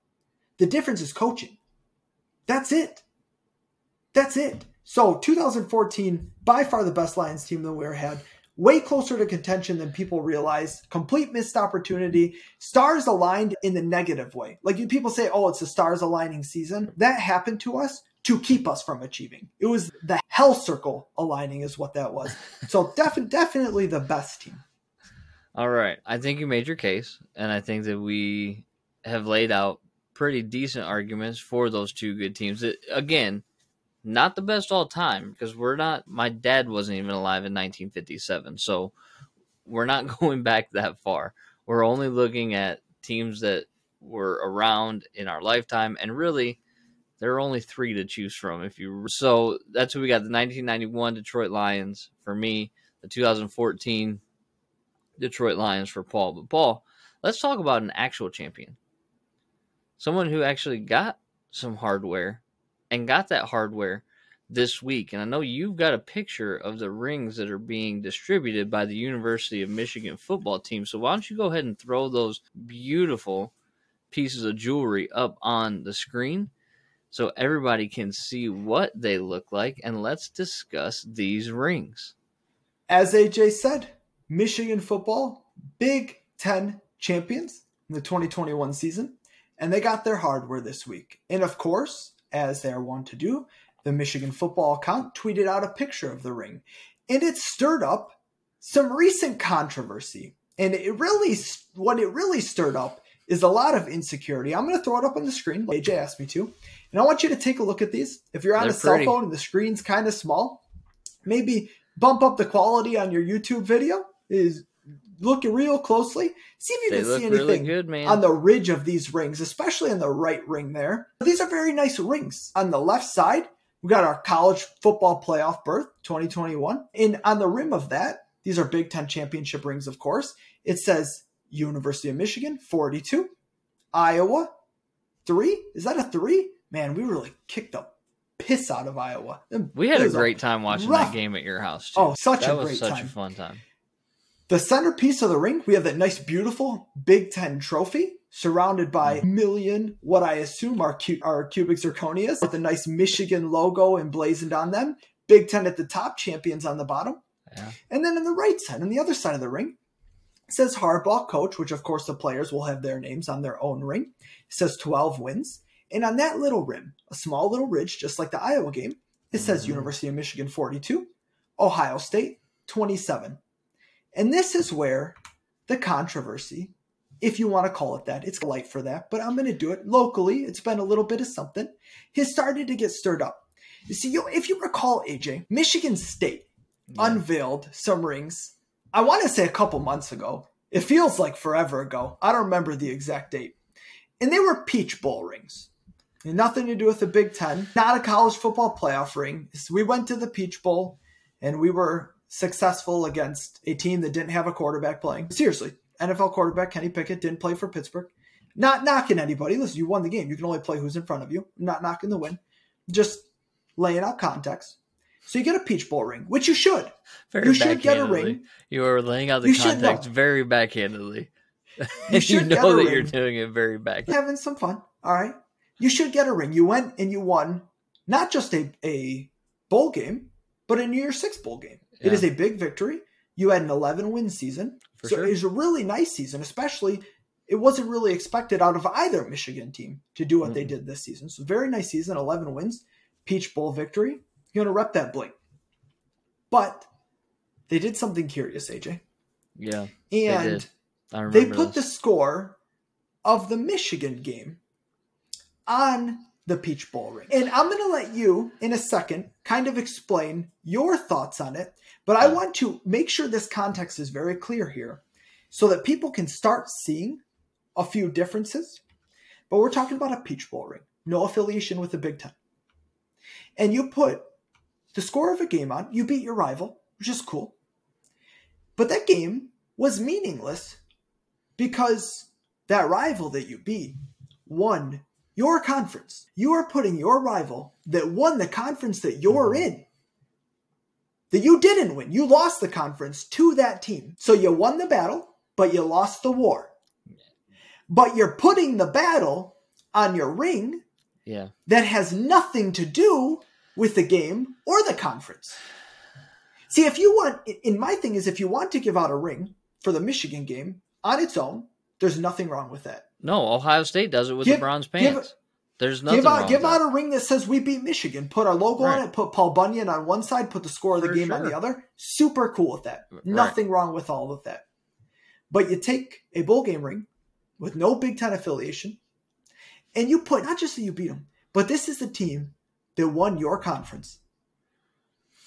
The difference is coaching. That's it. That's it. So 2014, by far the best Lions team that we ever had. Way closer to contention than people realize. Complete missed opportunity. Stars aligned in the negative way. Like people say, oh, it's a stars aligning season. That happened to us to keep us from achieving. It was the hell circle aligning, is what that was. So def- definitely the best team. All right. I think you made your case, and I think that we have laid out pretty decent arguments for those two good teams. Again, not the best all time because we're not, my dad wasn't even alive in 1957. So we're not going back that far. We're only looking at teams that were around in our lifetime and really There are only three to choose from. If you so that's what we got: the 1991 Detroit Lions for me, the 2014 Detroit Lions for Paul. But Paul, let's talk about an actual champion, someone who actually got some hardware and got that hardware this week. And I know you've got a picture of the rings that are being distributed by the University of Michigan football team. So why don't you go ahead and throw those beautiful pieces of jewelry up on the screen so everybody can see what they look like and let's discuss these rings. As AJ said, Michigan football, Big 10 champions in the 2021 season, and they got their hardware this week. And of course, as they're wont to do, the Michigan football account tweeted out a picture of the ring, and it stirred up some recent controversy. And it really, what it really stirred up is a lot of insecurity. I'm going to throw it up on the screen. AJ asked me to. And I want you to take a look at these. If you're on They're a pretty. cell phone and the screen's kind of small, maybe bump up the quality on your YouTube video. Is look real closely. See if you they can see anything really good, on the ridge of these rings, especially on the right ring there. These are very nice rings. On the left side, we got our college football playoff berth 2021. And on the rim of that, these are Big Ten championship rings, of course. It says University of Michigan 42, Iowa 3. Is that a 3? Man, we really kicked the piss out of Iowa. We had a great time watching rough. that game at your house. Too. Oh, such that a great such time. a fun time. The centerpiece of the ring, we have that nice, beautiful Big Ten trophy surrounded by mm-hmm. million, what I assume are, cu- are cubic zirconias with a nice Michigan logo emblazoned on them. Big Ten at the top, champions on the bottom. Yeah. And then on the right side, on the other side of the ring, says Harbaugh coach, which of course the players will have their names on their own ring. It says 12 wins. And on that little rim, a small little ridge, just like the Iowa game, it says mm-hmm. University of Michigan 42, Ohio State 27. And this is where the controversy, if you want to call it that, it's light for that, but I'm going to do it locally. It's been a little bit of something. Has started to get stirred up. You see, you, if you recall, AJ, Michigan State yeah. unveiled some rings I want to say a couple months ago. It feels like forever ago. I don't remember the exact date. And they were Peach Bowl rings. Nothing to do with the Big Ten, not a college football playoff ring. So we went to the Peach Bowl and we were successful against a team that didn't have a quarterback playing. Seriously, NFL quarterback Kenny Pickett didn't play for Pittsburgh. Not knocking anybody. Listen, you won the game. You can only play who's in front of you. I'm not knocking the win. Just laying out context. So you get a Peach Bowl ring, which you should. Very you should get a ring. You are laying out the you context very backhandedly. You, you know that ring. you're doing it very back. Having some fun. All right. You should get a ring. You went and you won not just a, a bowl game, but a New Year's Six bowl game. Yeah. It is a big victory. You had an 11 win season. For so sure. it was a really nice season, especially it wasn't really expected out of either Michigan team to do what mm-hmm. they did this season. So very nice season, 11 wins, Peach Bowl victory. You're going to rep that bling. But they did something curious, AJ. Yeah. And they, they put this. the score of the Michigan game on the Peach Bowl ring. And I'm going to let you, in a second, kind of explain your thoughts on it. But I want to make sure this context is very clear here so that people can start seeing a few differences. But we're talking about a Peach Bowl ring, no affiliation with the Big Ten. And you put the score of a game on, you beat your rival, which is cool. But that game was meaningless because that rival that you beat won your conference. You are putting your rival that won the conference that you're mm-hmm. in, that you didn't win, you lost the conference to that team. So you won the battle, but you lost the war. But you're putting the battle on your ring yeah. that has nothing to do with the game or the conference. See, if you want, in my thing is, if you want to give out a ring for the Michigan game on its own, there's nothing wrong with that. No, Ohio State does it with give, the bronze pants. Give, there's nothing give out, give out a ring that says we beat Michigan. Put our logo right. on it. Put Paul Bunyan on one side. Put the score of the for game sure. on the other. Super cool with that. Right. Nothing wrong with all of that. But you take a bowl game ring with no Big Ten affiliation, and you put not just that you beat them, but this is the team that won your conference.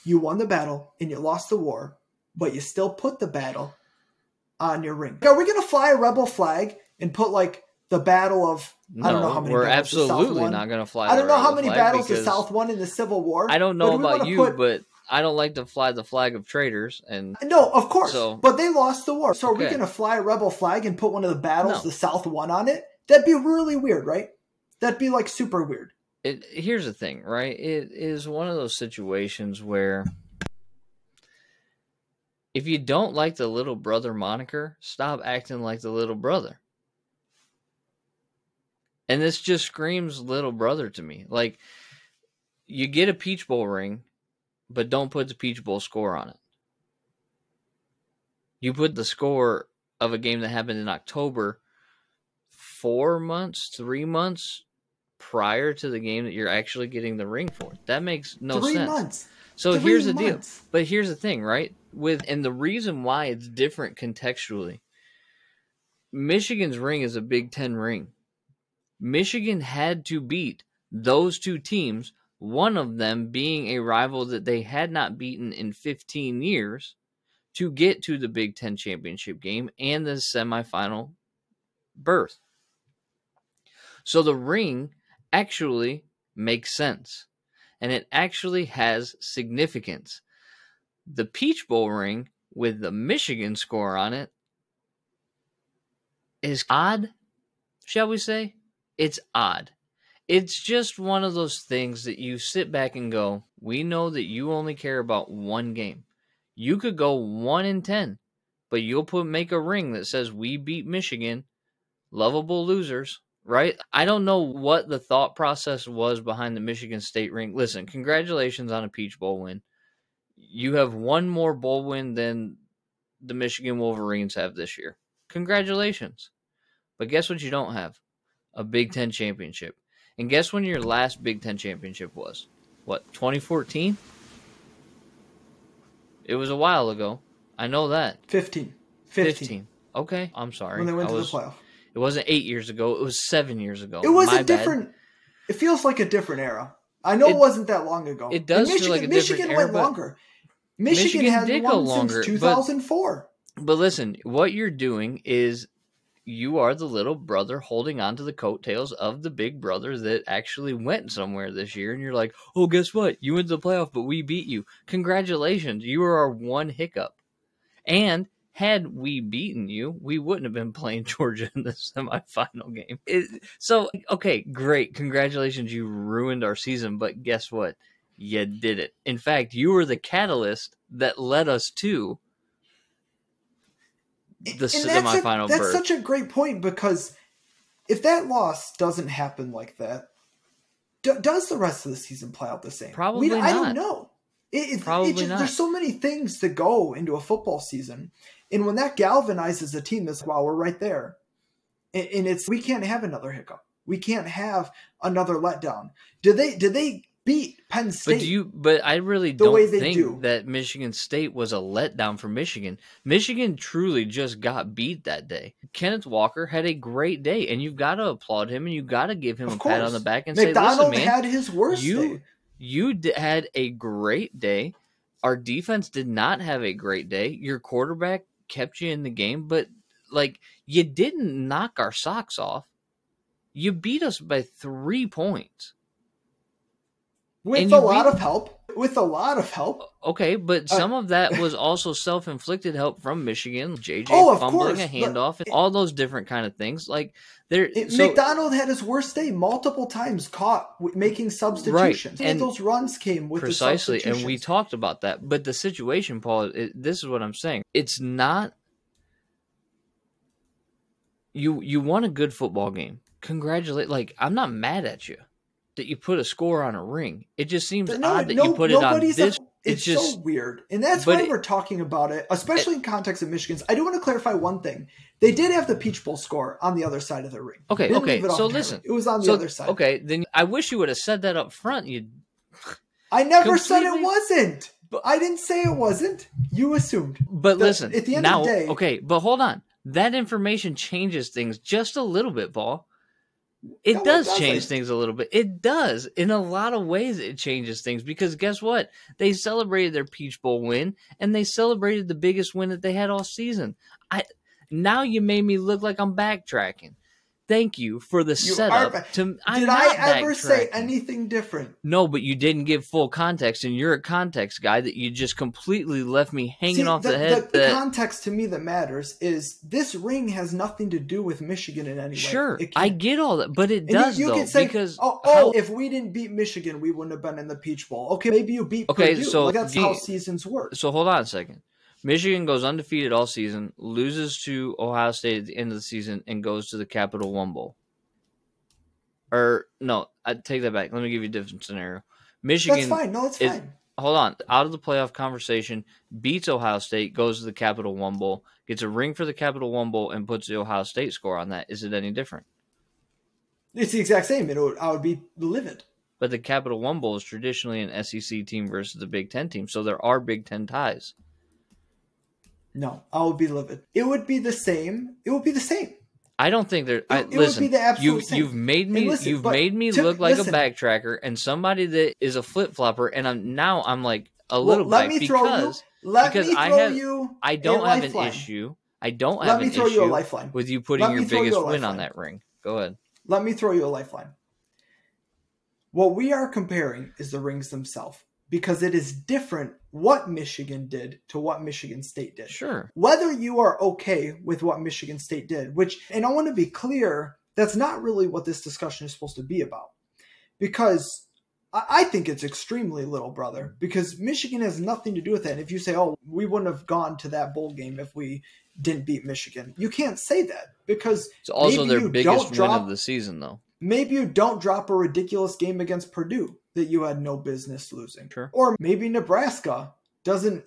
You won the battle and you lost the war, but you still put the battle on your ring. Are we going to fly a rebel flag and put like the battle of no, I don't know how many we're battles the South absolutely not going to fly. I don't know how many battles the South won in the Civil War. I don't know about you, put- but I don't like to fly the flag of traitors. And No, of course. So- but they lost the war. So are we going to fly a rebel flag and put one of the battles No. the South won on it? That'd be really weird, right? That'd be like super weird. it, here's the thing, right? It is one of those situations where if you don't like the little brother moniker, stop acting like the little brother. And this just screams little brother to me. Like you get a Peach Bowl ring, but don't put the Peach Bowl score on it. You put the score of a game that happened in October four months, three months prior to the game that you're actually getting the ring for. That makes no Three sense. months. So Three here's the deal. But here's the thing, right? With and the reason why it's different contextually. Michigan's ring is a Big 10 ring. Michigan had to beat those two teams, one of them being a rival that they had not beaten in 15 years to get to the Big 10 championship game and the semifinal berth. So the ring actually makes sense and it actually has significance. The Peach Bowl ring with the Michigan score on it is odd, shall we say? It's odd. It's just one of those things that you sit back and go, we know that you only care about one game. You could go 1 in 10, but you'll put make a ring that says we beat Michigan, lovable losers, right? I don't know what the thought process was behind the Michigan State ring. Listen, congratulations on a Peach Bowl win. You have one more bowl win than the Michigan Wolverines have this year. Congratulations. But guess what you don't have? A Big 10 championship. And guess when your last Big 10 championship was? What, 2014? It was a while ago. I know that. 15. 15. 15. Okay, I'm sorry. When they went I to was- the playoff. It wasn't eight years ago. It was seven years ago. It was My a bad. different. It feels like a different era. I know it, It- wasn't that long ago. it does And feel like a Michigan different went era, but longer. Michigan, Michigan had did go longer, since but- 2004. But listen, what you're doing is you are the little brother holding on to the coattails of the big brother that actually went somewhere this year. And you're like, oh, guess what? You went to the playoff, but we beat you. Congratulations. You are our one hiccup. And had we beaten you, we wouldn't have been playing Georgia in the semifinal game. It, so, okay, great. Congratulations. You ruined our season. But guess what? You did it. In fact, you were the catalyst that led us to the And that's a- That's such a great point because if that loss doesn't happen like that, do, does the rest of the season play out the same? Probably not. I don't know. It, it, Probably it just, not. There's so many things to go into a football season, and when that galvanizes a team, that's wow, we're right there, and, and it's we can't have another hiccup. We can't have another letdown. Did they? Did they beat Penn State? But do you? But I really The don't think do. that Michigan State was a letdown for Michigan. Michigan truly just got beat that day. Kenneth Walker had a great day, and you've got to applaud him, and you've got to give him Of a pat on the back and Macdonald say, "Listen, man, had his worst you- day. you d- had a great day. Our defense did not have a great day. Your quarterback kept you in the game, but like you didn't knock our socks off. You beat us by three points." With a lot beat- of help. With a lot of help. Okay, but Uh, some of that was also self-inflicted help from Michigan, JJ Oh, fumbling course, a handoff, and all those different kind of things. Like there, It, so Macdonald had his worst day multiple times, caught making substitutions. and And those runs came with precisely, and we talked about that. But the situation, Paul, it, this is what I'm saying. It's not you. You won a good football game. Congratulate. Like I'm not mad at you that you put a score on a ring. It just seems No, odd that no- you put it on nobody's a- this. it's it's just so weird, and that's why it- we're talking about it, especially in context of Michigan's. I do want to clarify one thing: they did have the Peach Bowl score on the other side of the ring. Okay, okay, it so listen. it was on the so, other side. Okay, then I wish you would have said that up front. You I never said it wasn't. But- I didn't say it wasn't. You assumed. But The- listen, at the end now, of the day- okay, but hold on. That information changes things just a little bit, Paul. It No, it does doesn't. change things a little bit. It does. In a lot of ways, it changes things because guess what? They celebrated their Peach Bowl win and they celebrated the biggest win that they had all season. I now you made me look like I'm backtracking. Thank you for the You setup. are- to I'm Did I ever say anything different? No, but you didn't give full context, and you're a context guy that you just completely left me hanging See, off the, head. The, that context to me that matters is this ring has nothing to do with Michigan in any way. sure, I get all that, but it And you- does you, though can say, because oh, how- oh, if we didn't beat Michigan, we wouldn't have been in the Peach Bowl. Okay, maybe you beat Okay, Purdue. so like, that's you- how seasons work. so hold on a second. Michigan goes undefeated all season, loses to Ohio State at the end of the season, and goes to the Capital One Bowl. Or no, I take that back. Let me give you a different scenario. Michigan That's fine. No, it's is- fine. hold on, out of the playoff conversation, beats Ohio State, goes to the Capital One Bowl, gets a ring for the Capital One Bowl, and puts the Ohio State score on that. Is it any different? It's the exact same. It would, I would be livid. But the Capital One Bowl is traditionally an SEC team versus the Big Ten team, so there are Big Ten ties. No, I would be livid. It would be the same. It would be the same. I don't think there. I, It- listen, be the absolute you same. you've made me listen, you've made me to- look like listen. a backtracker and somebody that is a flip flopper, and I'm now I'm like a Well, little let bit me throw you. because Let because me I throw have- you. I don't have an issue. I don't Let have me an throw you a issue lifeline. with you putting Let your throw you biggest win on that ring. Go ahead. Let me throw you a lifeline. What we are comparing is the rings themselves because it is different what Michigan did to what Michigan State did. Sure. Whether you are okay with what Michigan State did, which, and I want to be clear, that's not really what this discussion is supposed to be about. Because I think it's extremely little, brother, because Michigan has nothing to do with it. And if you say, oh, we wouldn't have gone to that bowl game if we didn't beat Michigan, you can't say that because It's also Maybe their you biggest don't win drop- of the season, though. Maybe you don't drop a ridiculous game against Purdue that you had no business losing. Sure. Or maybe Nebraska doesn't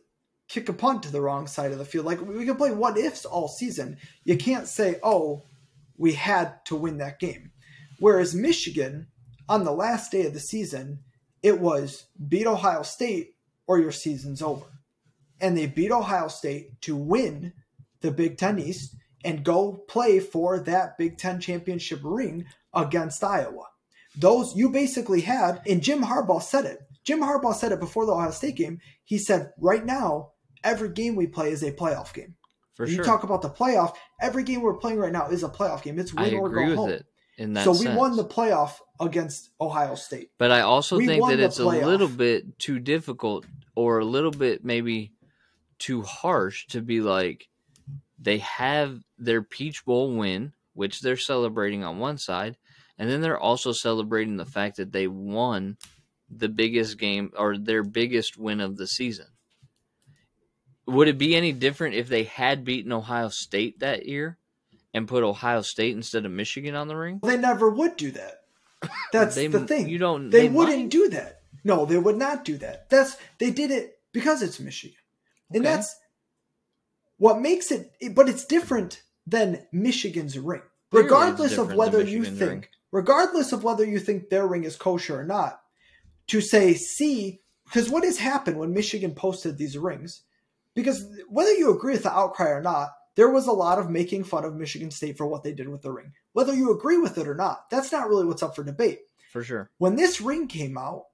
kick a punt to the wrong side of the field. Like we can play what ifs all season. You can't say, oh, we had to win that game. Whereas Michigan, on the last day of the season, it was beat Ohio State or your season's over. And they beat Ohio State to win the Big Ten East and go play for that Big Ten championship ring against Iowa. Those you basically had, and Jim Harbaugh said it. Jim Harbaugh said it before the Ohio State game. He said, right now, every game we play is a playoff game. For you sure. talk about the playoff, every game we're playing right now is a playoff game. It's I win or agree go with home. it in that So we won the playoff against Ohio State. But I also We think that it's a little bit too difficult or a little bit maybe too harsh to be like they have their Peach Bowl win, which they're celebrating on one side, and then they're also celebrating the fact that they won the biggest game or their biggest win of the season. Would it be any different if they had beaten Ohio State that year and put Ohio State instead of Michigan on the ring? They never would do that. That's They- the thing. you don't- They, they wouldn't might. do that. No, they would not do that. That's they did it because it's Michigan, and Okay. that's what makes it. But it's different than Michigan's ring, Clearly regardless of whether you think, ring. regardless of whether you think their ring is kosher or not. To say, see, because what has happened when Michigan posted these rings? Because whether you agree with the outcry or not, there was a lot of making fun of Michigan State for what they did with the ring. Whether you agree with it or not, that's not really what's up for debate. For sure. When this ring came out,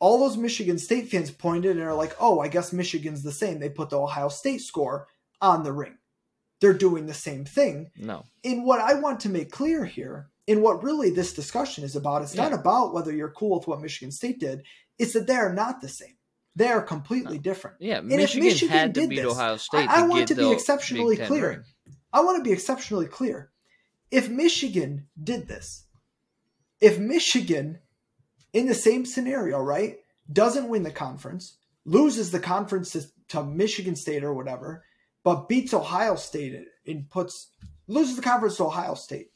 all those Michigan State fans pointed and are like, oh, I guess Michigan's the same. They put the Ohio State score on the ring. They're doing the same thing. No. In what I want to make clear here, in what really this discussion is about, it's not about whether you're cool with what Michigan State did, it's that they are not the same. They are completely different. Yeah, if Michigan, Michigan had to did beat this, Ohio State. I, I want to be exceptionally clear. ring. I want to be exceptionally clear. If Michigan did this, if Michigan, in the same scenario, right, doesn't win the conference, loses the conference to, to Michigan State or whatever, but beats Ohio State and puts loses the conference to Ohio State.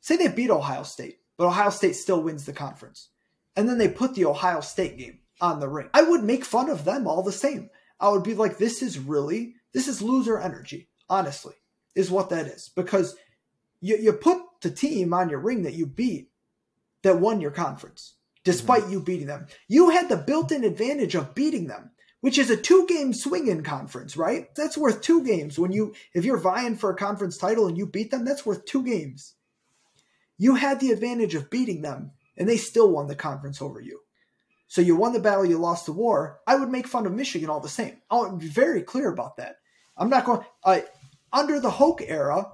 Say they beat Ohio State, but Ohio State still wins the conference. And then they put the Ohio State game on the ring. I would make fun of them all the same. I would be like, this is really, this is loser energy, honestly, is what that is. Because you, you put the team on your ring that you beat that won your conference, despite mm-hmm. you beating them. You had the built in advantage of beating them, which is a two game swing in conference, right? That's worth two games. When you, if you're vying for a conference title and you beat them, that's worth two games. You had the advantage of beating them, and they still won the conference over you. So you won the battle, you lost the war. I would make fun of Michigan all the same. I'll be very clear about that. I'm not going. Uh, under the Hoke era,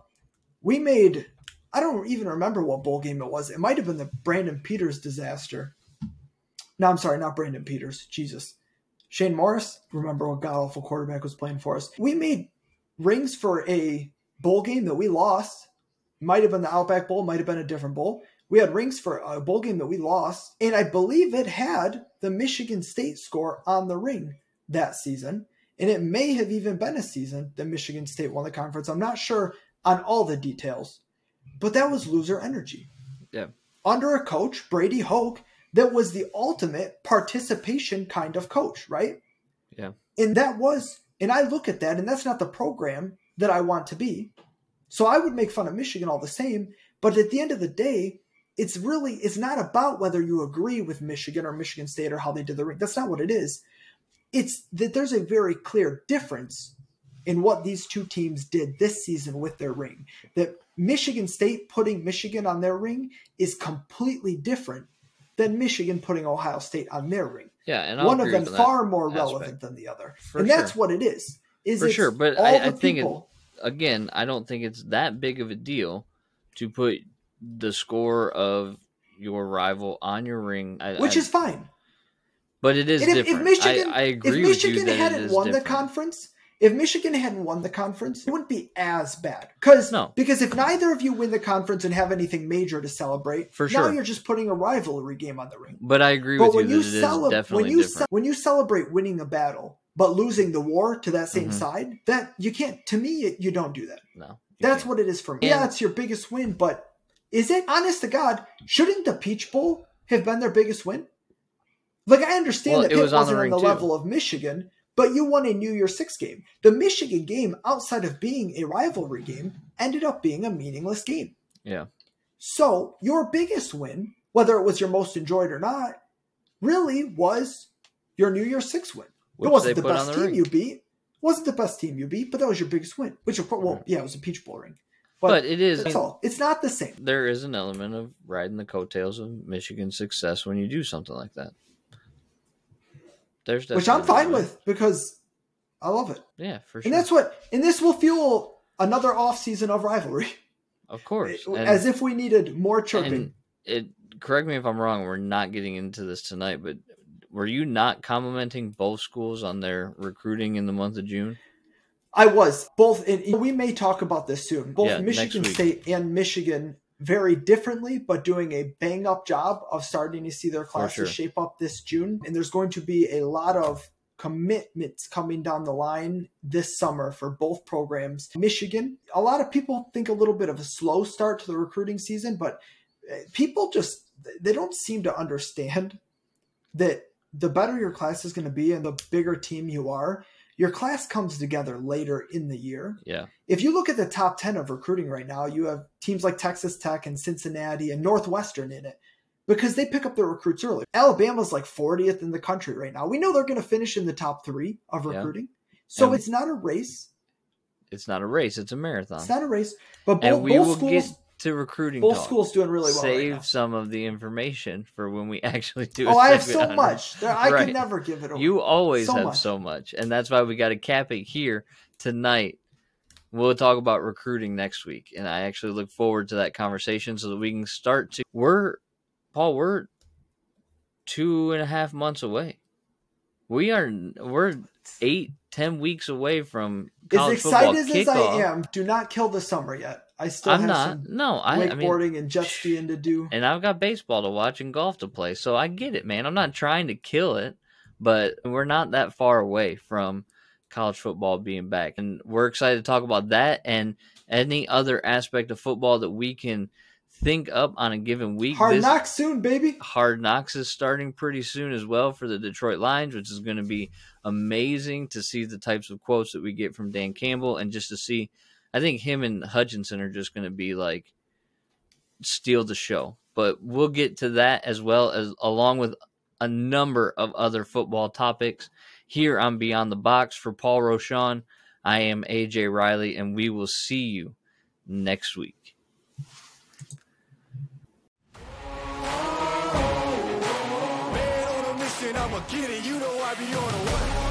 we made I don't even remember what bowl game it was. It might have been the Brandon Peters disaster. No, I'm sorry, not Brandon Peters. Jesus. Shane Morris, remember what god awful quarterback was playing for us. We made rings for a bowl game that we lost. Might have been the Outback Bowl, might have been a different bowl. We had rings for a bowl game that we lost, and I believe it had the Michigan State score on the ring that season. And it may have even been a season that Michigan State won the conference. I'm not sure on all the details, but that was loser energy. Yeah. Under a coach, Brady Hoke, that was the ultimate participation kind of coach, right? Yeah. And that was, and I look at that, and that's not the program that I want to be. So I would make fun of Michigan all the same, but at the end of the day, it's really it's not about whether you agree with Michigan or Michigan State or how they did the ring. That's not what it is. It's that there's a very clear difference in what these two teams did this season with their ring. That Michigan State putting Michigan on their ring is completely different than Michigan putting Ohio State on their ring. Yeah, and I'll one of them far more aspect. relevant than the other, For and sure. that's what it is. Is for sure, but I, I think it, again, I don't think it's that big of a deal to put the score of your rival on your ring, I, which I, is fine. But it is if, different. If Michigan, I, agree if Michigan with you hadn't won different. the conference, if Michigan hadn't won the conference, it wouldn't be as bad. Because no. because if neither of you win the conference and have anything major to celebrate, for sure. now you're just putting a rivalry game on the ring. But I agree but with when you, you that cele- definitely when you. Ce- when you celebrate winning a battle but losing the war to that same Mhm. side, that you can't. To me, you don't do that. no, That's can't. what it is for me. And- yeah, it's your biggest win, but is it? Honest to God, shouldn't the Peach Bowl have been their biggest win? Like I understand Well, that it Pitt was on the on the level of Michigan, but you won a New Year's Six game. The Michigan game, outside of being a rivalry game, ended up being a meaningless game. Yeah. So your biggest win, whether it was your most enjoyed or not, really was your New Year's Six win. Which it wasn't the best the team ring. you beat. wasn't the best team you beat, but that was your biggest win. Which of course, well, yeah, it was a Peach Bowl ring. But it is. That's all. It's not the same. There is an element of riding the coattails of Michigan's success when you do something like that. There's Which I'm fine with because I love it. Yeah, for sure. And that's what and this will fuel another off season of rivalry. of course. And- As if we needed more chirping. it correct me if I'm wrong. We're not getting into this tonight, but were you not complimenting both schools on their recruiting in the month of June? I was both and we may talk about this soon. Both Yeah, Michigan. State and Michigan very differently, but doing a bang up job of starting to see their classes sure. shape up this June. And there's going to be a lot of commitments coming down the line this summer for both programs. Michigan, a lot of people think a little bit of a slow start to the recruiting season, but uh, people just they don't seem to understand that the better your class is going to be and the bigger team you are, your class comes together later in the year. Yeah. If you look at the top 10 of recruiting right now, you have teams like Texas Tech and Cincinnati and Northwestern in it because they pick up their recruits early. Alabama's like 40th in the country right now. We know they're going to finish in the top three of Yeah. recruiting. So And- it's not a race. It's not a race; it's a marathon. It's not a race. But both, both schools, get to recruiting. both talk. schools doing really well Save right some of the information for when we actually do. Oh, I have so much. There, I Right. could never give it away. You always So have much. so much, and that's why we got to cap it here tonight. We'll talk about recruiting next week, and I actually look forward to that conversation so that we can start to. We're Paul. We're two and a half months away. We are. We're eight, ten weeks away from as college football excited as kickoff. I am, do not kill the summer yet. I still I'm have not. some No, I, I mean, wakeboarding and jet skiing to do. and I've got baseball to watch and golf to play. So I get it, man. I'm not trying to kill it, but we're not that far away from college football being back. And we're excited to talk about that and any other aspect of football that we can think up on a given week. Hard This- knocks soon, baby. Hard Knocks is starting pretty soon as well for the Detroit Lions, which is going to be amazing to see the types of quotes that we get from Dan Campbell and just to see. I think him and Hutchinson are just going to be like steal the show. But we'll get to that as well as along with a number of other football topics here on Beyond the Box for Paul Rochon. I am AJ Riley, and we will see you next week. Man on a mission, I'ma get. You know I be on a?